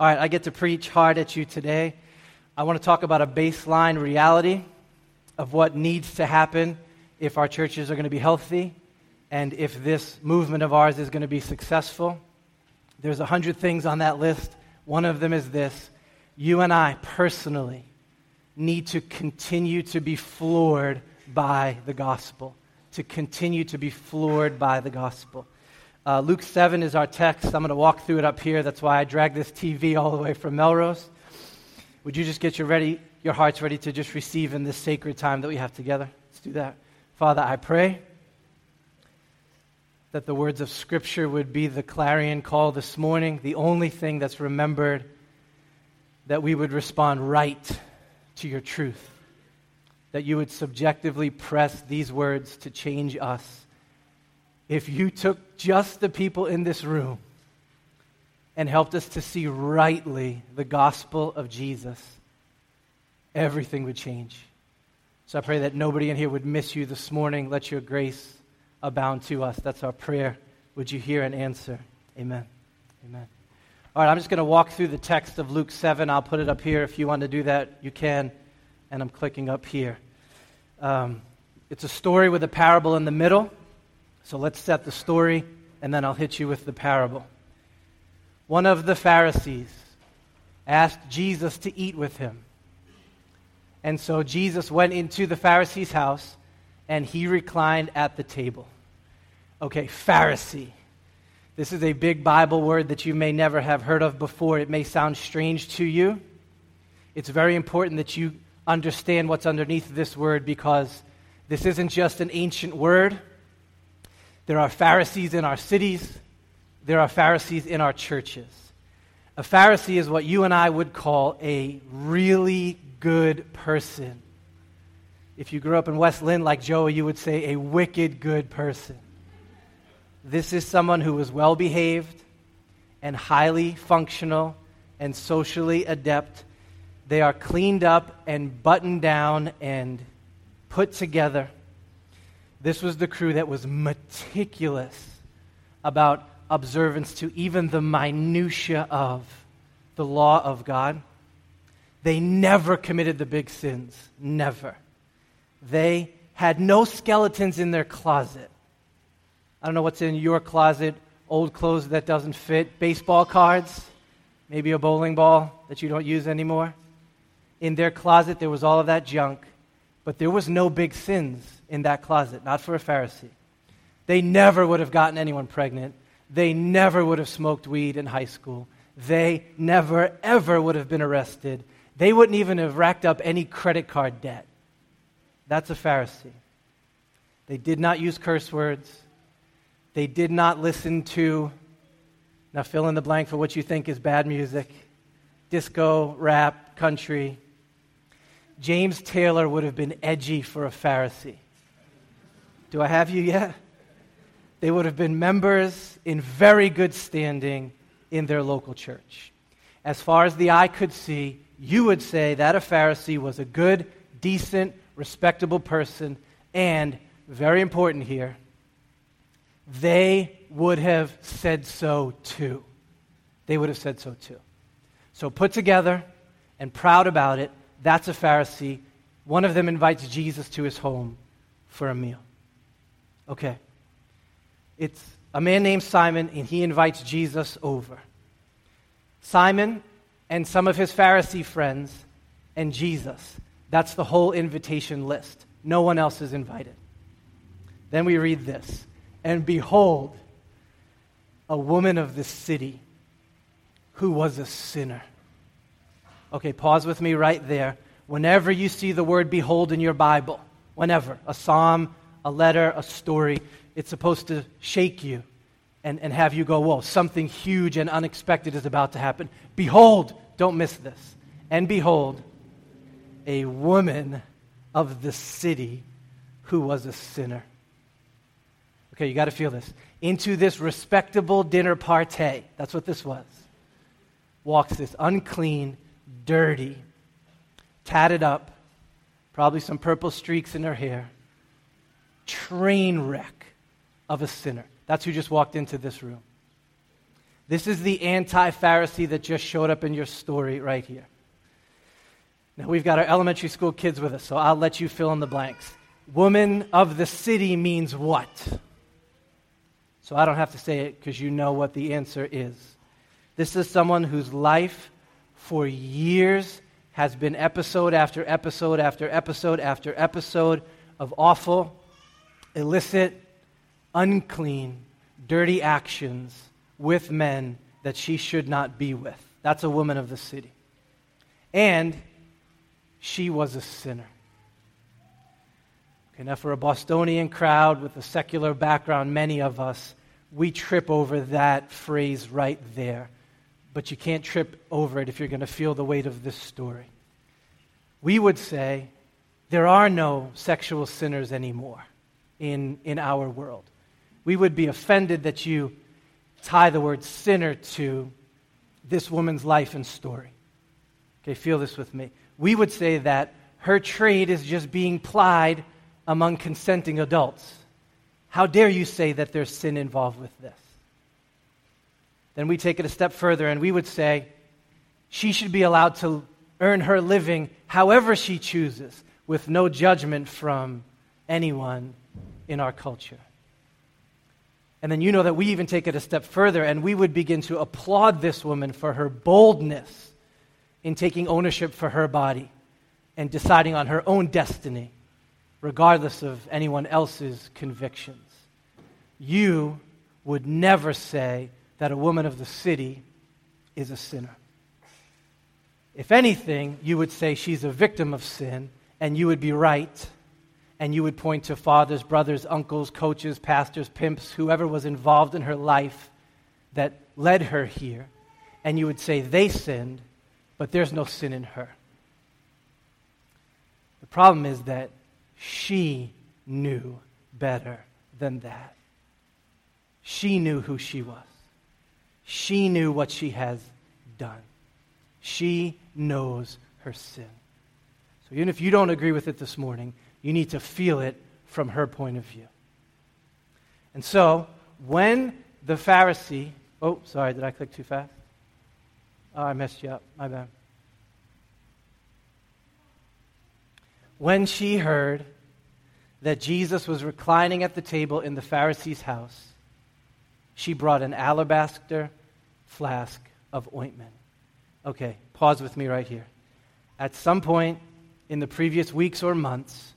All right, I get to preach hard at you today. I want to talk about a baseline reality of what needs to happen if our churches are going to be healthy and if this movement of ours is going to be successful. There's a hundred things on that list. One of them is this you and I personally need to continue to be floored by the gospel, to continue to be floored by the gospel. Uh, Luke 7 is our text. I'm going to walk through it up here. That's why I dragged this TV all the way from Melrose. Would you just get your, ready, your hearts ready to just receive in this sacred time that we have together? Let's do that. Father, I pray that the words of Scripture would be the clarion call this morning, the only thing that's remembered, that we would respond right to your truth, that you would subjectively press these words to change us if you took just the people in this room and helped us to see rightly the gospel of Jesus, everything would change. So I pray that nobody in here would miss you this morning. Let your grace abound to us. That's our prayer. Would you hear and answer? Amen. Amen. All right, I'm just going to walk through the text of Luke 7. I'll put it up here. If you want to do that, you can. And I'm clicking up here. Um, it's a story with a parable in the middle. So let's set the story, and then I'll hit you with the parable. One of the Pharisees asked Jesus to eat with him. And so Jesus went into the Pharisee's house, and he reclined at the table. Okay, Pharisee. This is a big Bible word that you may never have heard of before. It may sound strange to you. It's very important that you understand what's underneath this word because this isn't just an ancient word. There are Pharisees in our cities, there are Pharisees in our churches. A Pharisee is what you and I would call a really good person. If you grew up in West Lynn like Joey, you would say a wicked good person. This is someone who is well behaved and highly functional and socially adept. They are cleaned up and buttoned down and put together. This was the crew that was meticulous about observance to even the minutitia of the law of God. They never committed the big sins. Never. They had no skeletons in their closet. I don't know what's in your closet old clothes that doesn't fit, baseball cards, maybe a bowling ball that you don't use anymore. In their closet, there was all of that junk, but there was no big sins in that closet, not for a Pharisee. They never would have gotten anyone pregnant. They never would have smoked weed in high school. They never, ever would have been arrested. They wouldn't even have racked up any credit card debt. That's a Pharisee. They did not use curse words. They did not listen to, now fill in the blank for what you think is bad music disco, rap, country. James Taylor would have been edgy for a Pharisee. Do I have you yet? They would have been members in very good standing in their local church. As far as the eye could see, you would say that a Pharisee was a good, decent, respectable person, and, very important here, they would have said so too. They would have said so too. So, put together and proud about it, that's a Pharisee. One of them invites Jesus to his home for a meal. Okay. It's a man named Simon, and he invites Jesus over. Simon and some of his Pharisee friends and Jesus. That's the whole invitation list. No one else is invited. Then we read this And behold, a woman of the city who was a sinner. Okay, pause with me right there. Whenever you see the word behold in your Bible, whenever, a psalm, a letter, a story, it's supposed to shake you and, and have you go, whoa, something huge and unexpected is about to happen. Behold, don't miss this. And behold, a woman of the city who was a sinner. Okay, you got to feel this. Into this respectable dinner party, that's what this was, walks this unclean, dirty, tatted up, probably some purple streaks in her hair, train wreck of a sinner. That's who just walked into this room. This is the anti Pharisee that just showed up in your story right here. Now, we've got our elementary school kids with us, so I'll let you fill in the blanks. Woman of the city means what? So I don't have to say it because you know what the answer is. This is someone whose life for years has been episode after episode after episode after episode of awful, illicit, unclean, dirty actions with men that she should not be with. That's a woman of the city. And she was a sinner. Okay, now, for a Bostonian crowd with a secular background, many of us, we trip over that phrase right there. But you can't trip over it if you're going to feel the weight of this story. We would say there are no sexual sinners anymore in, in our world. We would be offended that you tie the word sinner to this woman's life and story. Okay, feel this with me. We would say that her trade is just being plied among consenting adults. How dare you say that there's sin involved with this? Then we take it a step further and we would say she should be allowed to earn her living however she chooses with no judgment from anyone in our culture. And then you know that we even take it a step further and we would begin to applaud this woman for her boldness in taking ownership for her body and deciding on her own destiny, regardless of anyone else's convictions. You would never say that a woman of the city is a sinner. If anything, you would say she's a victim of sin, and you would be right and you would point to fathers, brothers, uncles, coaches, pastors, pimps, whoever was involved in her life that led her here, and you would say they sinned, but there's no sin in her. The problem is that she knew better than that. She knew who she was. She knew what she has done. She knows her sin. So even if you don't agree with it this morning, you need to feel it from her point of view. And so, when the Pharisee, oh, sorry, did I click too fast? Oh, I messed you up. My bad. When she heard that Jesus was reclining at the table in the Pharisee's house, she brought an alabaster flask of ointment. Okay, pause with me right here. At some point in the previous weeks or months,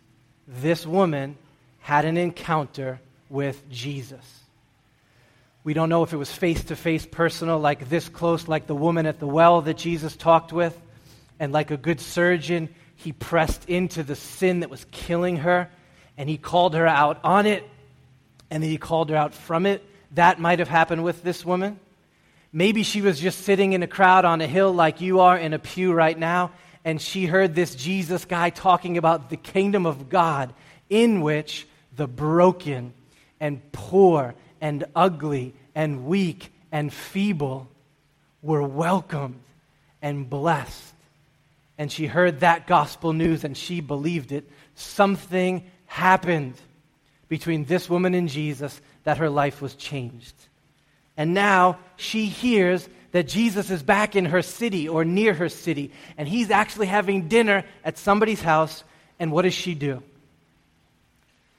this woman had an encounter with Jesus. We don't know if it was face to face personal, like this close, like the woman at the well that Jesus talked with. And like a good surgeon, he pressed into the sin that was killing her and he called her out on it and then he called her out from it. That might have happened with this woman. Maybe she was just sitting in a crowd on a hill like you are in a pew right now and she heard this Jesus guy talking about the kingdom of God in which the broken and poor and ugly and weak and feeble were welcomed and blessed. And she heard that gospel news and she believed it. Something happened between this woman and Jesus that her life was changed. And now she hears that Jesus is back in her city or near her city, and he's actually having dinner at somebody's house. And what does she do?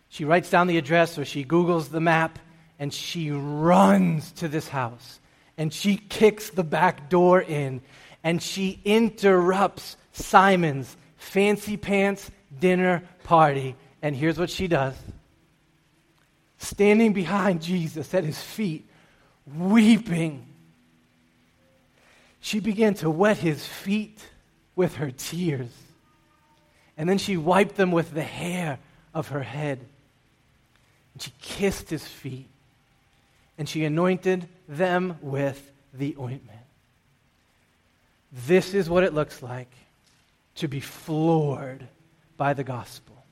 She writes down the address or she Googles the map and she runs to this house and she kicks the back door in and she interrupts Simon's fancy pants dinner party. And here's what she does standing behind Jesus at his feet, weeping she began to wet his feet with her tears. And then she wiped them with the hair of her head. And she kissed his feet. And she anointed them with the ointment. This is what it looks like to be floored by the gospel.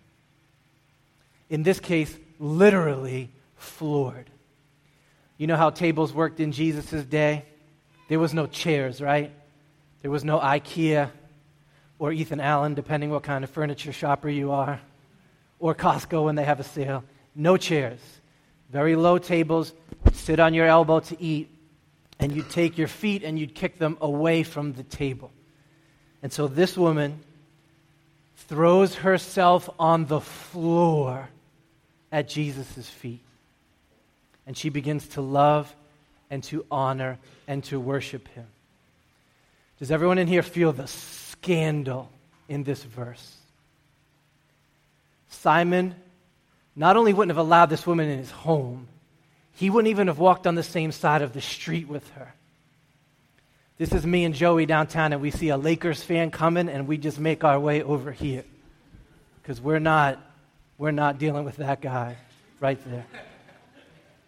In this case, literally floored. You know how tables worked in Jesus' day? There was no chairs, right? There was no IKEA or Ethan Allen, depending what kind of furniture shopper you are, or Costco when they have a sale. No chairs. Very low tables. Sit on your elbow to eat. and you'd take your feet and you'd kick them away from the table. And so this woman throws herself on the floor at Jesus' feet. And she begins to love and to honor and to worship him. Does everyone in here feel the scandal in this verse? Simon not only wouldn't have allowed this woman in his home, he wouldn't even have walked on the same side of the street with her. This is me and Joey downtown, and we see a Lakers fan coming, and we just make our way over here because we're not, we're not dealing with that guy right there.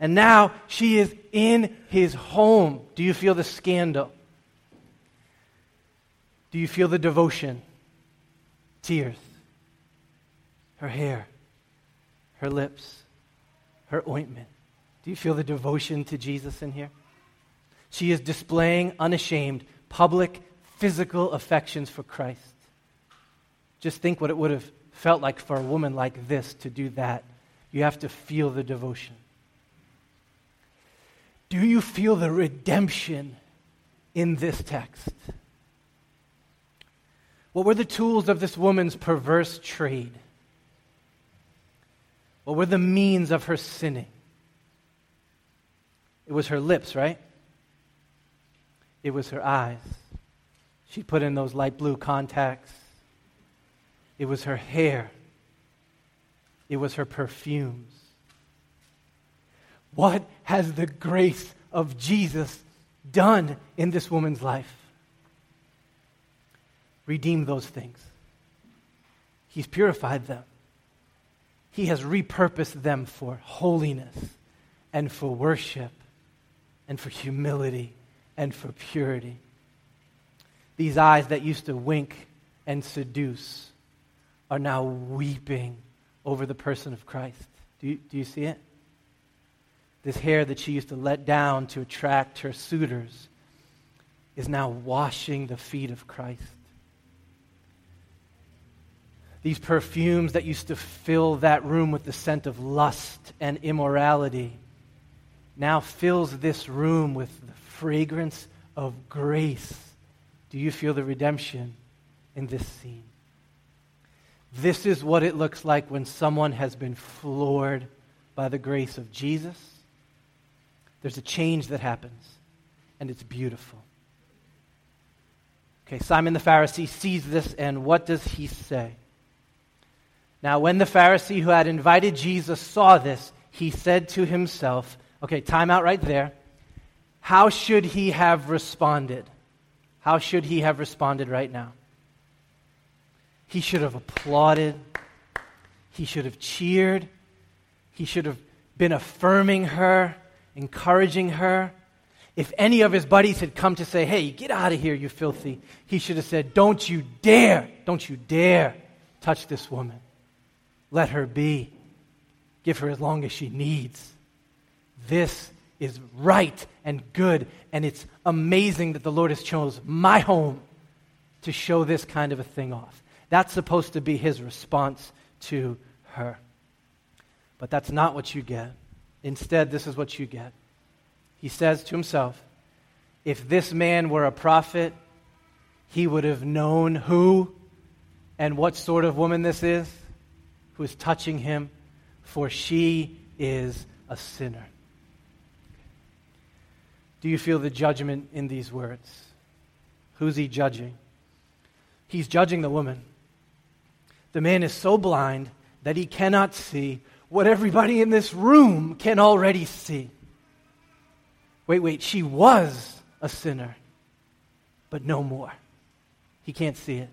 And now she is in his home. Do you feel the scandal? Do you feel the devotion? Tears. Her hair, her lips, her ointment. Do you feel the devotion to Jesus in here? She is displaying unashamed, public, physical affections for Christ. Just think what it would have felt like for a woman like this to do that. You have to feel the devotion. Do you feel the redemption in this text? What were the tools of this woman's perverse trade? What were the means of her sinning? It was her lips, right? It was her eyes. She put in those light blue contacts. It was her hair. It was her perfumes. What has the grace of Jesus done in this woman's life? Redeem those things. He's purified them. He has repurposed them for holiness and for worship and for humility and for purity. These eyes that used to wink and seduce are now weeping over the person of Christ. Do you, do you see it? This hair that she used to let down to attract her suitors is now washing the feet of Christ. These perfumes that used to fill that room with the scent of lust and immorality now fills this room with the fragrance of grace. Do you feel the redemption in this scene? This is what it looks like when someone has been floored by the grace of Jesus. There's a change that happens, and it's beautiful. Okay, Simon the Pharisee sees this, and what does he say? Now, when the Pharisee who had invited Jesus saw this, he said to himself, Okay, time out right there. How should he have responded? How should he have responded right now? He should have applauded. He should have cheered. He should have been affirming her, encouraging her. If any of his buddies had come to say, Hey, get out of here, you filthy, he should have said, Don't you dare, don't you dare touch this woman. Let her be. Give her as long as she needs. This is right and good, and it's amazing that the Lord has chosen my home to show this kind of a thing off. That's supposed to be his response to her. But that's not what you get. Instead, this is what you get. He says to himself, If this man were a prophet, he would have known who and what sort of woman this is who is touching him, for she is a sinner. Do you feel the judgment in these words? Who's he judging? He's judging the woman. The man is so blind that he cannot see what everybody in this room can already see. Wait, wait, she was a sinner, but no more. He can't see it.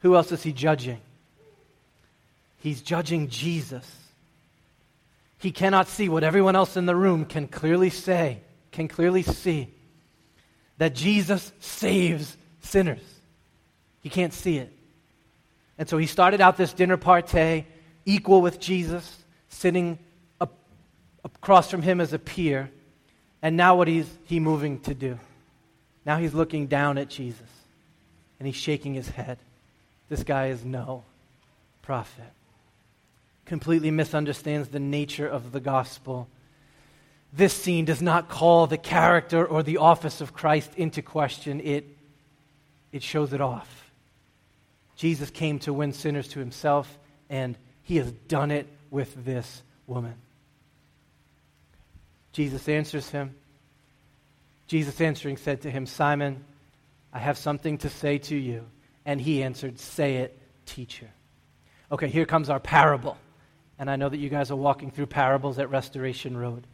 Who else is he judging? He's judging Jesus. He cannot see what everyone else in the room can clearly say can clearly see that Jesus saves sinners. He can't see it. And so he started out this dinner party equal with Jesus, sitting up, across from him as a peer. And now what is he moving to do? Now he's looking down at Jesus and he's shaking his head. This guy is no prophet. Completely misunderstands the nature of the gospel this scene does not call the character or the office of Christ into question, it, it shows it off. Jesus came to win sinners to himself, and he has done it with this woman. Jesus answers him. Jesus answering said to him, Simon, I have something to say to you. And he answered, Say it, teacher. Okay, here comes our parable. And I know that you guys are walking through parables at Restoration Road.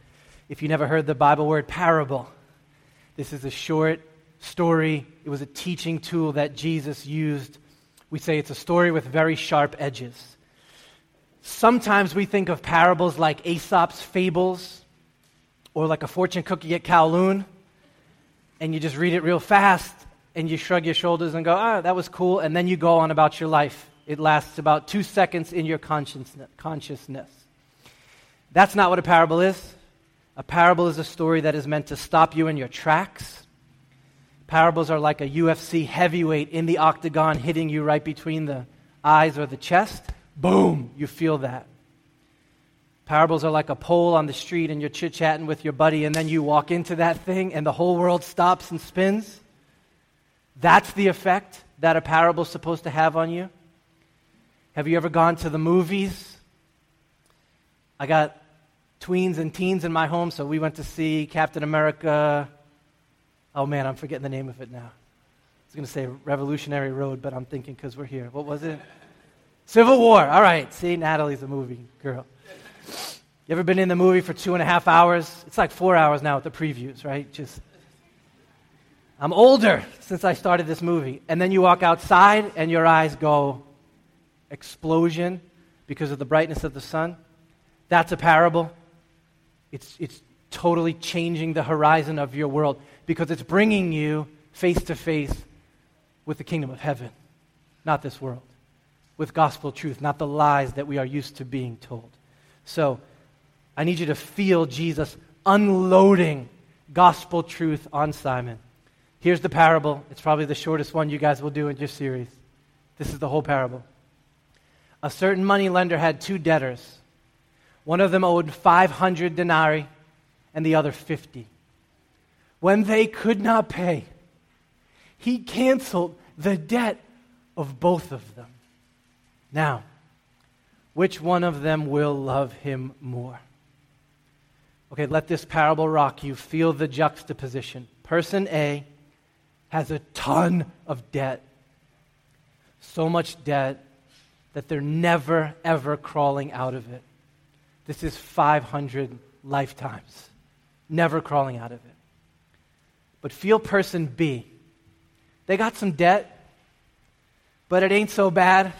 If you never heard the Bible word parable, this is a short story. It was a teaching tool that Jesus used. We say it's a story with very sharp edges. Sometimes we think of parables like Aesop's fables or like a fortune cookie at Kowloon, and you just read it real fast and you shrug your shoulders and go, ah, that was cool, and then you go on about your life. It lasts about two seconds in your consciousness. That's not what a parable is. A parable is a story that is meant to stop you in your tracks. Parables are like a UFC heavyweight in the octagon hitting you right between the eyes or the chest. Boom, you feel that. Parables are like a pole on the street and you're chit chatting with your buddy, and then you walk into that thing and the whole world stops and spins. That's the effect that a parable is supposed to have on you. Have you ever gone to the movies? I got tweens and teens in my home, so we went to see Captain America. Oh man, I'm forgetting the name of it now. I was going to say Revolutionary Road, but I'm thinking because we're here. What was it? Civil War. All right. See, Natalie's a movie girl. You ever been in the movie for two and a half hours? It's like four hours now with the previews, right? Just I'm older since I started this movie. And then you walk outside and your eyes go explosion because of the brightness of the sun. That's a parable. It's, it's totally changing the horizon of your world because it's bringing you face to face with the kingdom of heaven, not this world, with gospel truth, not the lies that we are used to being told. So I need you to feel Jesus unloading gospel truth on Simon. Here's the parable. It's probably the shortest one you guys will do in your series. This is the whole parable. A certain money lender had two debtors. One of them owed 500 denarii and the other 50. When they could not pay, he canceled the debt of both of them. Now, which one of them will love him more? Okay, let this parable rock you. Feel the juxtaposition. Person A has a ton of debt. So much debt that they're never, ever crawling out of it. This is 500 lifetimes, never crawling out of it. But feel person B. They got some debt, but it ain't so bad.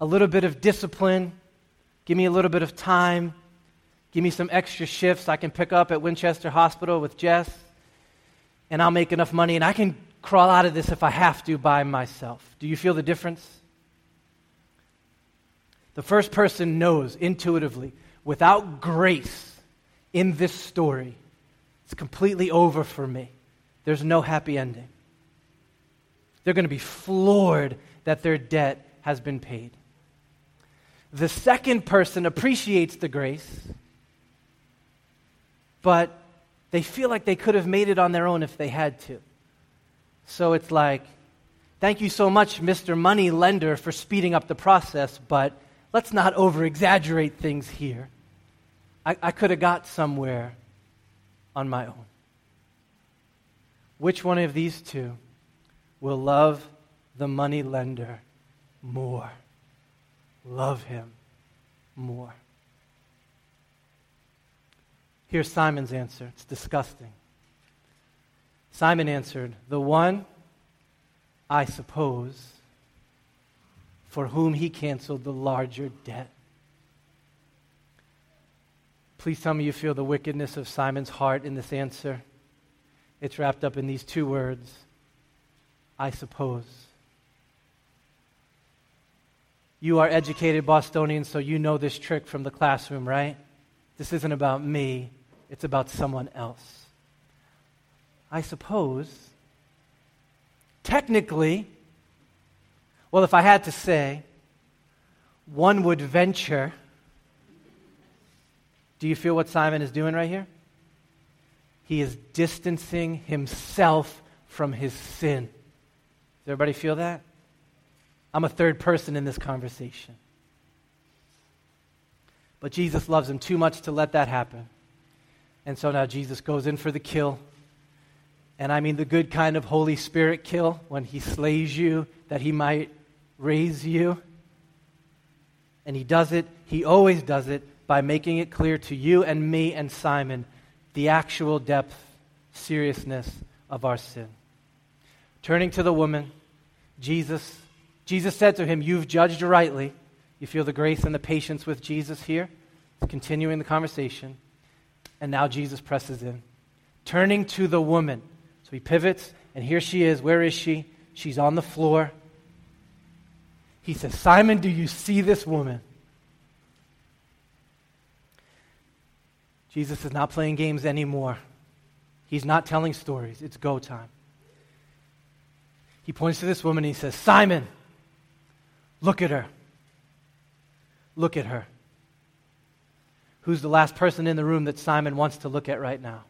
A little bit of discipline, give me a little bit of time, give me some extra shifts I can pick up at Winchester Hospital with Jess, and I'll make enough money and I can crawl out of this if I have to by myself. Do you feel the difference? The first person knows intuitively, without grace in this story, it's completely over for me. There's no happy ending. They're going to be floored that their debt has been paid. The second person appreciates the grace, but they feel like they could have made it on their own if they had to. So it's like, thank you so much, Mr. Money Lender, for speeding up the process, but let's not over exaggerate things here. I, I could have got somewhere on my own. Which one of these two will love the money lender more? Love him more. Here's Simon's answer. It's disgusting. Simon answered, The one, I suppose, for whom he canceled the larger debt. Please tell me you feel the wickedness of Simon's heart in this answer. It's wrapped up in these two words I suppose. You are educated Bostonians, so you know this trick from the classroom, right? This isn't about me, it's about someone else. I suppose, technically, well, if I had to say, one would venture Do you feel what Simon is doing right here? He is distancing himself from his sin. Does everybody feel that? I'm a third person in this conversation. But Jesus loves him too much to let that happen. And so now Jesus goes in for the kill. And I mean the good kind of Holy Spirit kill when he slays you that he might raise you. And he does it, he always does it by making it clear to you and me and Simon the actual depth, seriousness of our sin. Turning to the woman, Jesus, Jesus said to him, You've judged rightly. You feel the grace and the patience with Jesus here? Continuing the conversation. And now Jesus presses in. Turning to the woman. So he pivots, and here she is. Where is she? She's on the floor. He says, Simon, do you see this woman? Jesus is not playing games anymore. He's not telling stories. It's go time. He points to this woman and he says, Simon, look at her. Look at her. Who's the last person in the room that Simon wants to look at right now?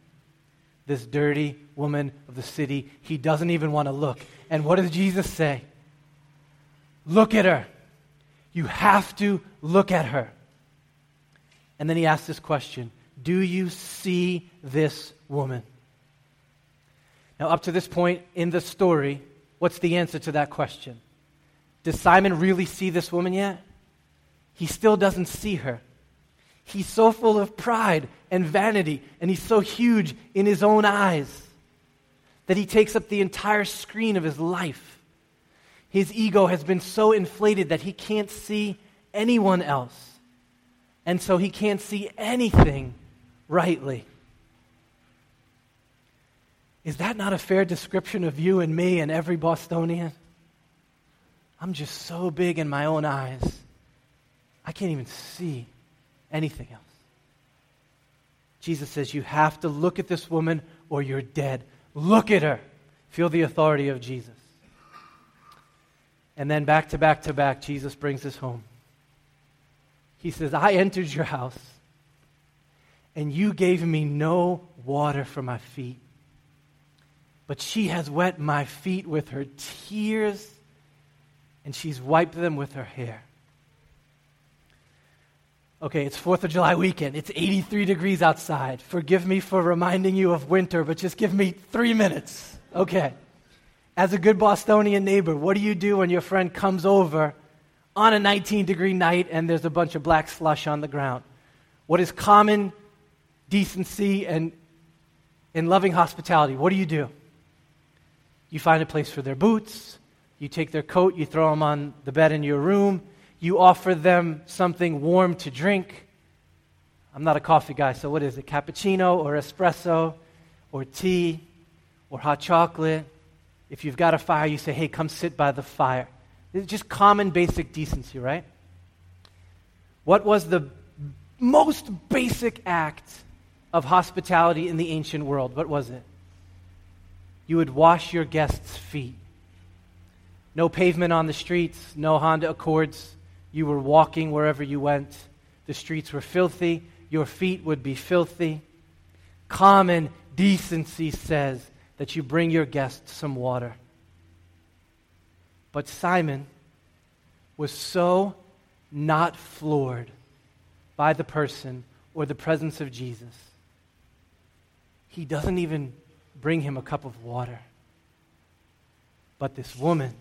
This dirty woman of the city. He doesn't even want to look. And what does Jesus say? Look at her. You have to look at her. And then he asks this question Do you see this woman? Now, up to this point in the story, what's the answer to that question? Does Simon really see this woman yet? He still doesn't see her. He's so full of pride and vanity, and he's so huge in his own eyes that he takes up the entire screen of his life. His ego has been so inflated that he can't see anyone else. And so he can't see anything rightly. Is that not a fair description of you and me and every Bostonian? I'm just so big in my own eyes, I can't even see anything else. Jesus says, You have to look at this woman or you're dead. Look at her. Feel the authority of Jesus. And then back to back to back, Jesus brings us home. He says, I entered your house, and you gave me no water for my feet. But she has wet my feet with her tears, and she's wiped them with her hair. Okay, it's 4th of July weekend. It's 83 degrees outside. Forgive me for reminding you of winter, but just give me three minutes. Okay. As a good Bostonian neighbor, what do you do when your friend comes over on a 19 degree night and there's a bunch of black slush on the ground? What is common decency and, and loving hospitality? What do you do? You find a place for their boots, you take their coat, you throw them on the bed in your room, you offer them something warm to drink. I'm not a coffee guy, so what is it? Cappuccino or espresso or tea or hot chocolate? If you've got a fire, you say, hey, come sit by the fire. It's just common basic decency, right? What was the most basic act of hospitality in the ancient world? What was it? You would wash your guests' feet. No pavement on the streets, no Honda Accords. You were walking wherever you went. The streets were filthy. Your feet would be filthy. Common decency says that you bring your guests some water. But Simon was so not floored by the person or the presence of Jesus. He doesn't even bring him a cup of water. But this woman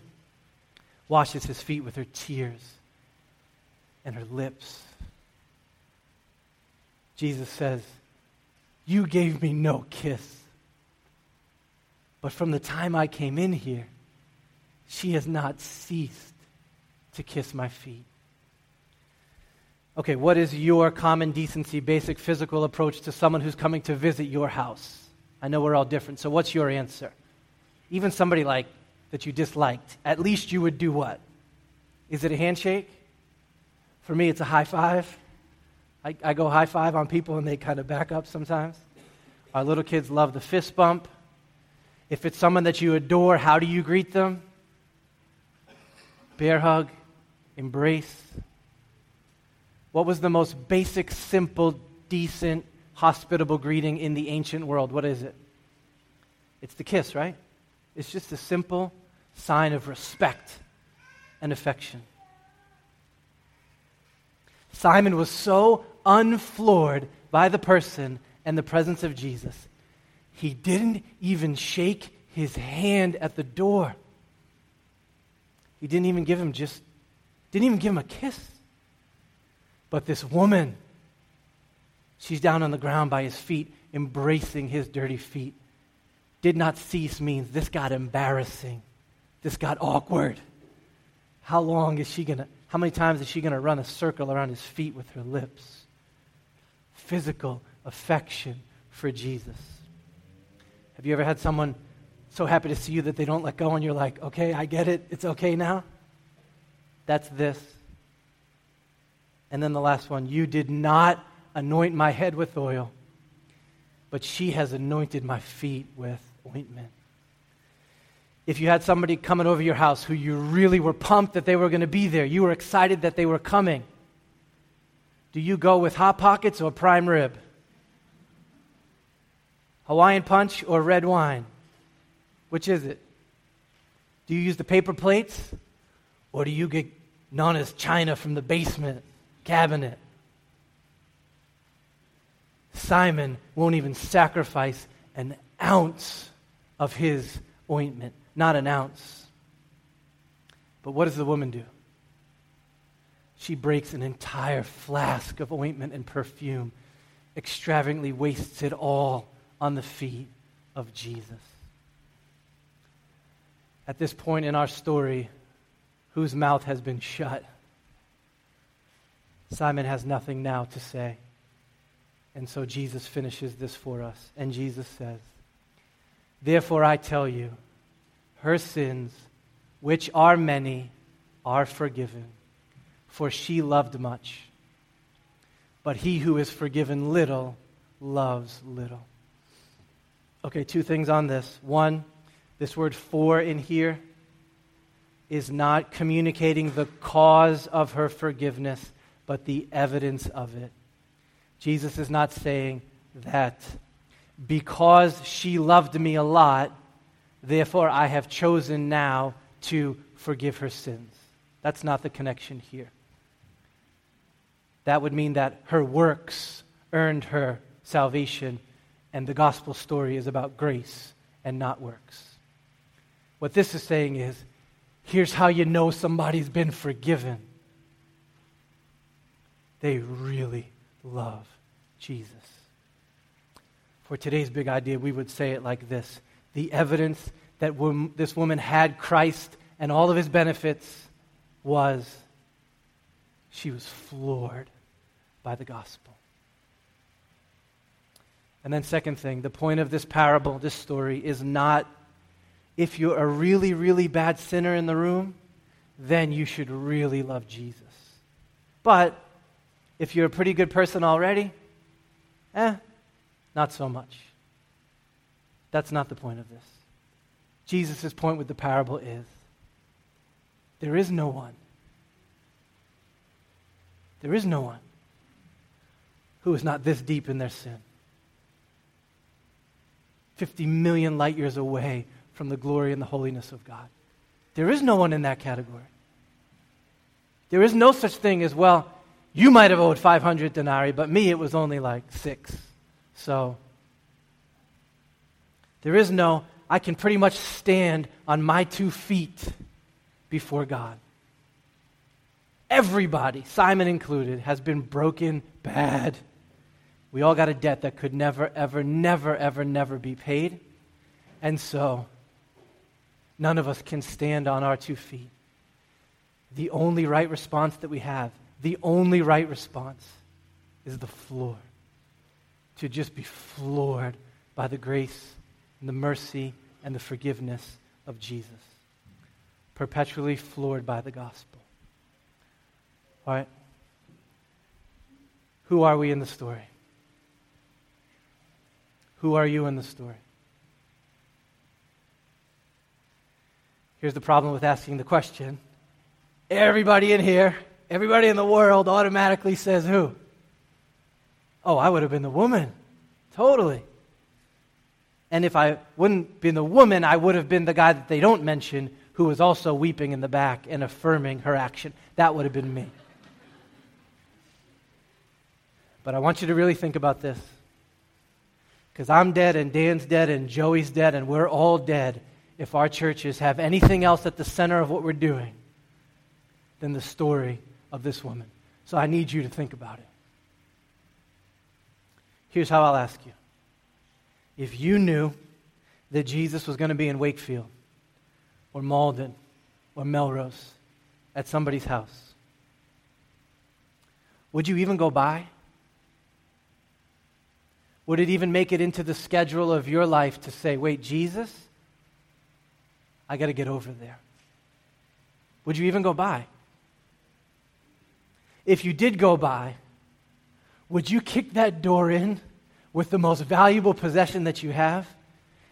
washes his feet with her tears and her lips. Jesus says, You gave me no kiss. But from the time I came in here, she has not ceased to kiss my feet. Okay, what is your common decency, basic physical approach to someone who's coming to visit your house? I know we're all different, so what's your answer? Even somebody like that you disliked, at least you would do what? Is it a handshake? For me, it's a high five. I, I go high five on people and they kind of back up sometimes. Our little kids love the fist bump. If it's someone that you adore, how do you greet them? Bear hug, embrace. What was the most basic, simple decent, hospitable greeting in the ancient world. What is it? It's the kiss, right? It's just a simple sign of respect and affection. Simon was so unfloored by the person and the presence of Jesus, he didn't even shake his hand at the door. He didn't even give him just, didn't even give him a kiss. But this woman, she's down on the ground by his feet, embracing his dirty feet. Did not cease means this got embarrassing. This got awkward. How long is she going to, how many times is she going to run a circle around his feet with her lips? Physical affection for Jesus. Have you ever had someone so happy to see you that they don't let go and you're like, okay, I get it. It's okay now? That's this. And then the last one you did not anoint my head with oil, but she has anointed my feet with ointment. If you had somebody coming over your house who you really were pumped that they were going to be there, you were excited that they were coming, do you go with Hot Pockets or prime rib? Hawaiian punch or red wine? Which is it? Do you use the paper plates or do you get Nana's china from the basement cabinet? Simon won't even sacrifice an ounce of his ointment, not an ounce. But what does the woman do? She breaks an entire flask of ointment and perfume, extravagantly wastes it all on the feet of Jesus. At this point in our story, whose mouth has been shut? Simon has nothing now to say. And so Jesus finishes this for us. And Jesus says, Therefore I tell you, her sins, which are many, are forgiven, for she loved much. But he who is forgiven little loves little. Okay, two things on this. One, this word for in here is not communicating the cause of her forgiveness, but the evidence of it. Jesus is not saying that because she loved me a lot, therefore I have chosen now to forgive her sins. That's not the connection here. That would mean that her works earned her salvation, and the gospel story is about grace and not works. What this is saying is here's how you know somebody's been forgiven. They really love Jesus. For today's big idea, we would say it like this The evidence that this woman had Christ and all of his benefits was she was floored by the gospel. And then, second thing, the point of this parable, this story, is not if you're a really, really bad sinner in the room, then you should really love Jesus. But if you're a pretty good person already, eh, not so much. That's not the point of this. Jesus' point with the parable is there is no one. There is no one who is not this deep in their sin. 50 million light years away from the glory and the holiness of God. There is no one in that category. There is no such thing as, well, you might have owed 500 denarii, but me, it was only like six. So, there is no, I can pretty much stand on my two feet before God. Everybody, Simon included, has been broken bad. We all got a debt that could never, ever, never, ever, never be paid. And so, none of us can stand on our two feet. The only right response that we have the only right response is the floor. To just be floored by the grace and the mercy and the forgiveness of Jesus. Perpetually floored by the gospel. All right? Who are we in the story? Who are you in the story? Here's the problem with asking the question. Everybody in here Everybody in the world automatically says who? Oh, I would have been the woman. Totally. And if I wouldn't been the woman, I would have been the guy that they don't mention who was also weeping in the back and affirming her action. That would have been me. But I want you to really think about this. Because I'm dead, and Dan's dead, and Joey's dead, and we're all dead if our churches have anything else at the center of what we're doing than the story of this woman. So I need you to think about it. Here's how I'll ask you. If you knew that Jesus was going to be in Wakefield or Malden or Melrose at somebody's house, would you even go by? Would it even make it into the schedule of your life to say, wait, Jesus, I got to get over there? Would you even go by? If you did go by, would you kick that door in with the most valuable possession that you have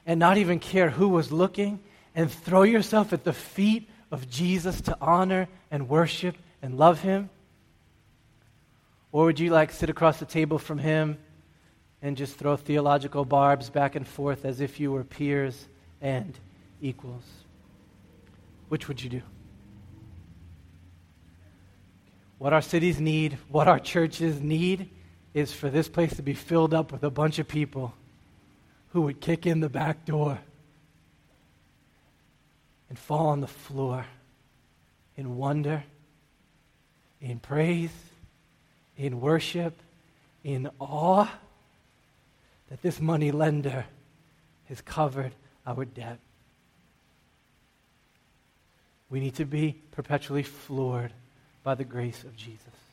and not even care who was looking and throw yourself at the feet of Jesus to honor and worship and love him? Or would you like sit across the table from him and just throw theological barbs back and forth as if you were peers and equals? Which would you do? What our cities need, what our churches need, is for this place to be filled up with a bunch of people who would kick in the back door and fall on the floor in wonder, in praise, in worship, in awe that this money lender has covered our debt. We need to be perpetually floored by the grace of Jesus.